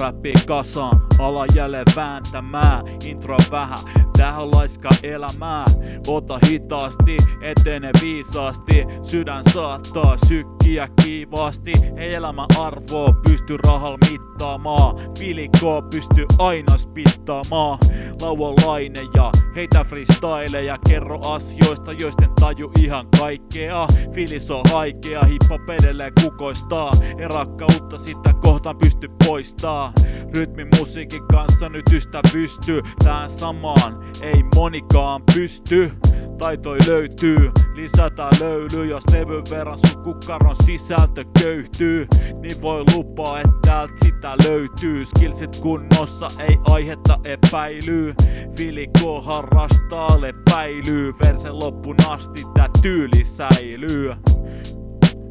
räppi kasaan, ala jälleen vääntämään Intro vähän, tähän laiska elämää. Ota hitaasti, etene viisaasti. Sydän saattaa sykkiä kiivaasti. Ei elämä arvoa pysty rahal mittaamaan. Filikkoa pysty aina spittaamaan. Lauanlainen ja heitä freestyleja. Kerro asioista, joisten taju ihan kaikkea. Filis on haikea, hippo edelleen kukoistaa. Erakkautta sitä kohtaan pysty poistaa. Rytmi musiikin kanssa nyt ystävystyy Tähän samaan ei monikaan pysty. Taitoi löytyy, lisätään löyly Jos levyn verran sun kukkaron sisältö köyhtyy. Niin voi lupaa, että täältä sitä löytyy. Skillsit kunnossa, ei aihetta epäilyy. Filiko harrastaa lepäilyy. Versen loppun asti tää tyyli säilyy.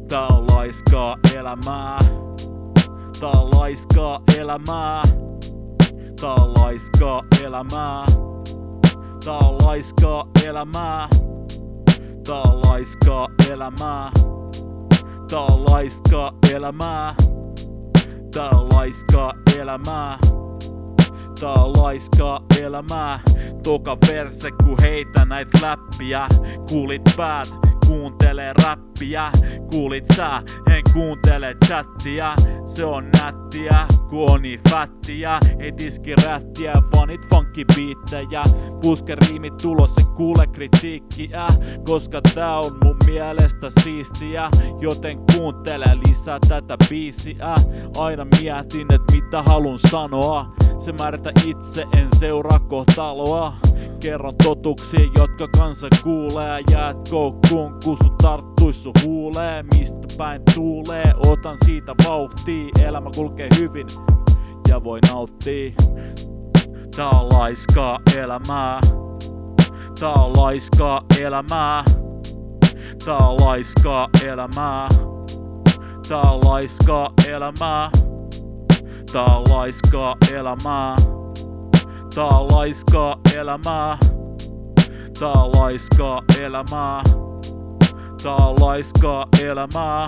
Tää on laiskaa elämää Tää on laiskaa elämää. Tää on laiskaa elämää. Tää on laiskaa elämää. Tää on laiskaa elämää. Tää on laiskaa elämää. Tää on laiskaa elämää. Tää on laiskaa elämää. Toka verse ku heitä näit läppiä. Kuulit päät, kuuntele räppiä. Kuulit sä, kuuntele chattia. Se on nättiä, ku on niin fättiä Ei tiski rättiä, vaan funky biittejä Puske riimit tulos, se kuule kritiikkiä Koska tää on mun mielestä siistiä. Joten kuuntele lisää tätä biisiä. Aina mietin, et mitä halun sanoa. Se määritä itse, en seuraa kohtaloa Kerron totuksia, jotka kansa kuulee. Jäät koukkuun, kun sun tarttuis sun huulee? Mistä päin tuulee, otan siitä vauhtia. Elämä kulkee hyvin ja voi nauttia. Tää on laiskaa elämää. Tää on laiskaa elämää. Tää on laiskaa elämää. Tää on laiskaa elämää. Tää on laiskaa elämää. Tää on laiskaa elämää. Tää on laiskaa elämää. Tää on laiskaa elämää.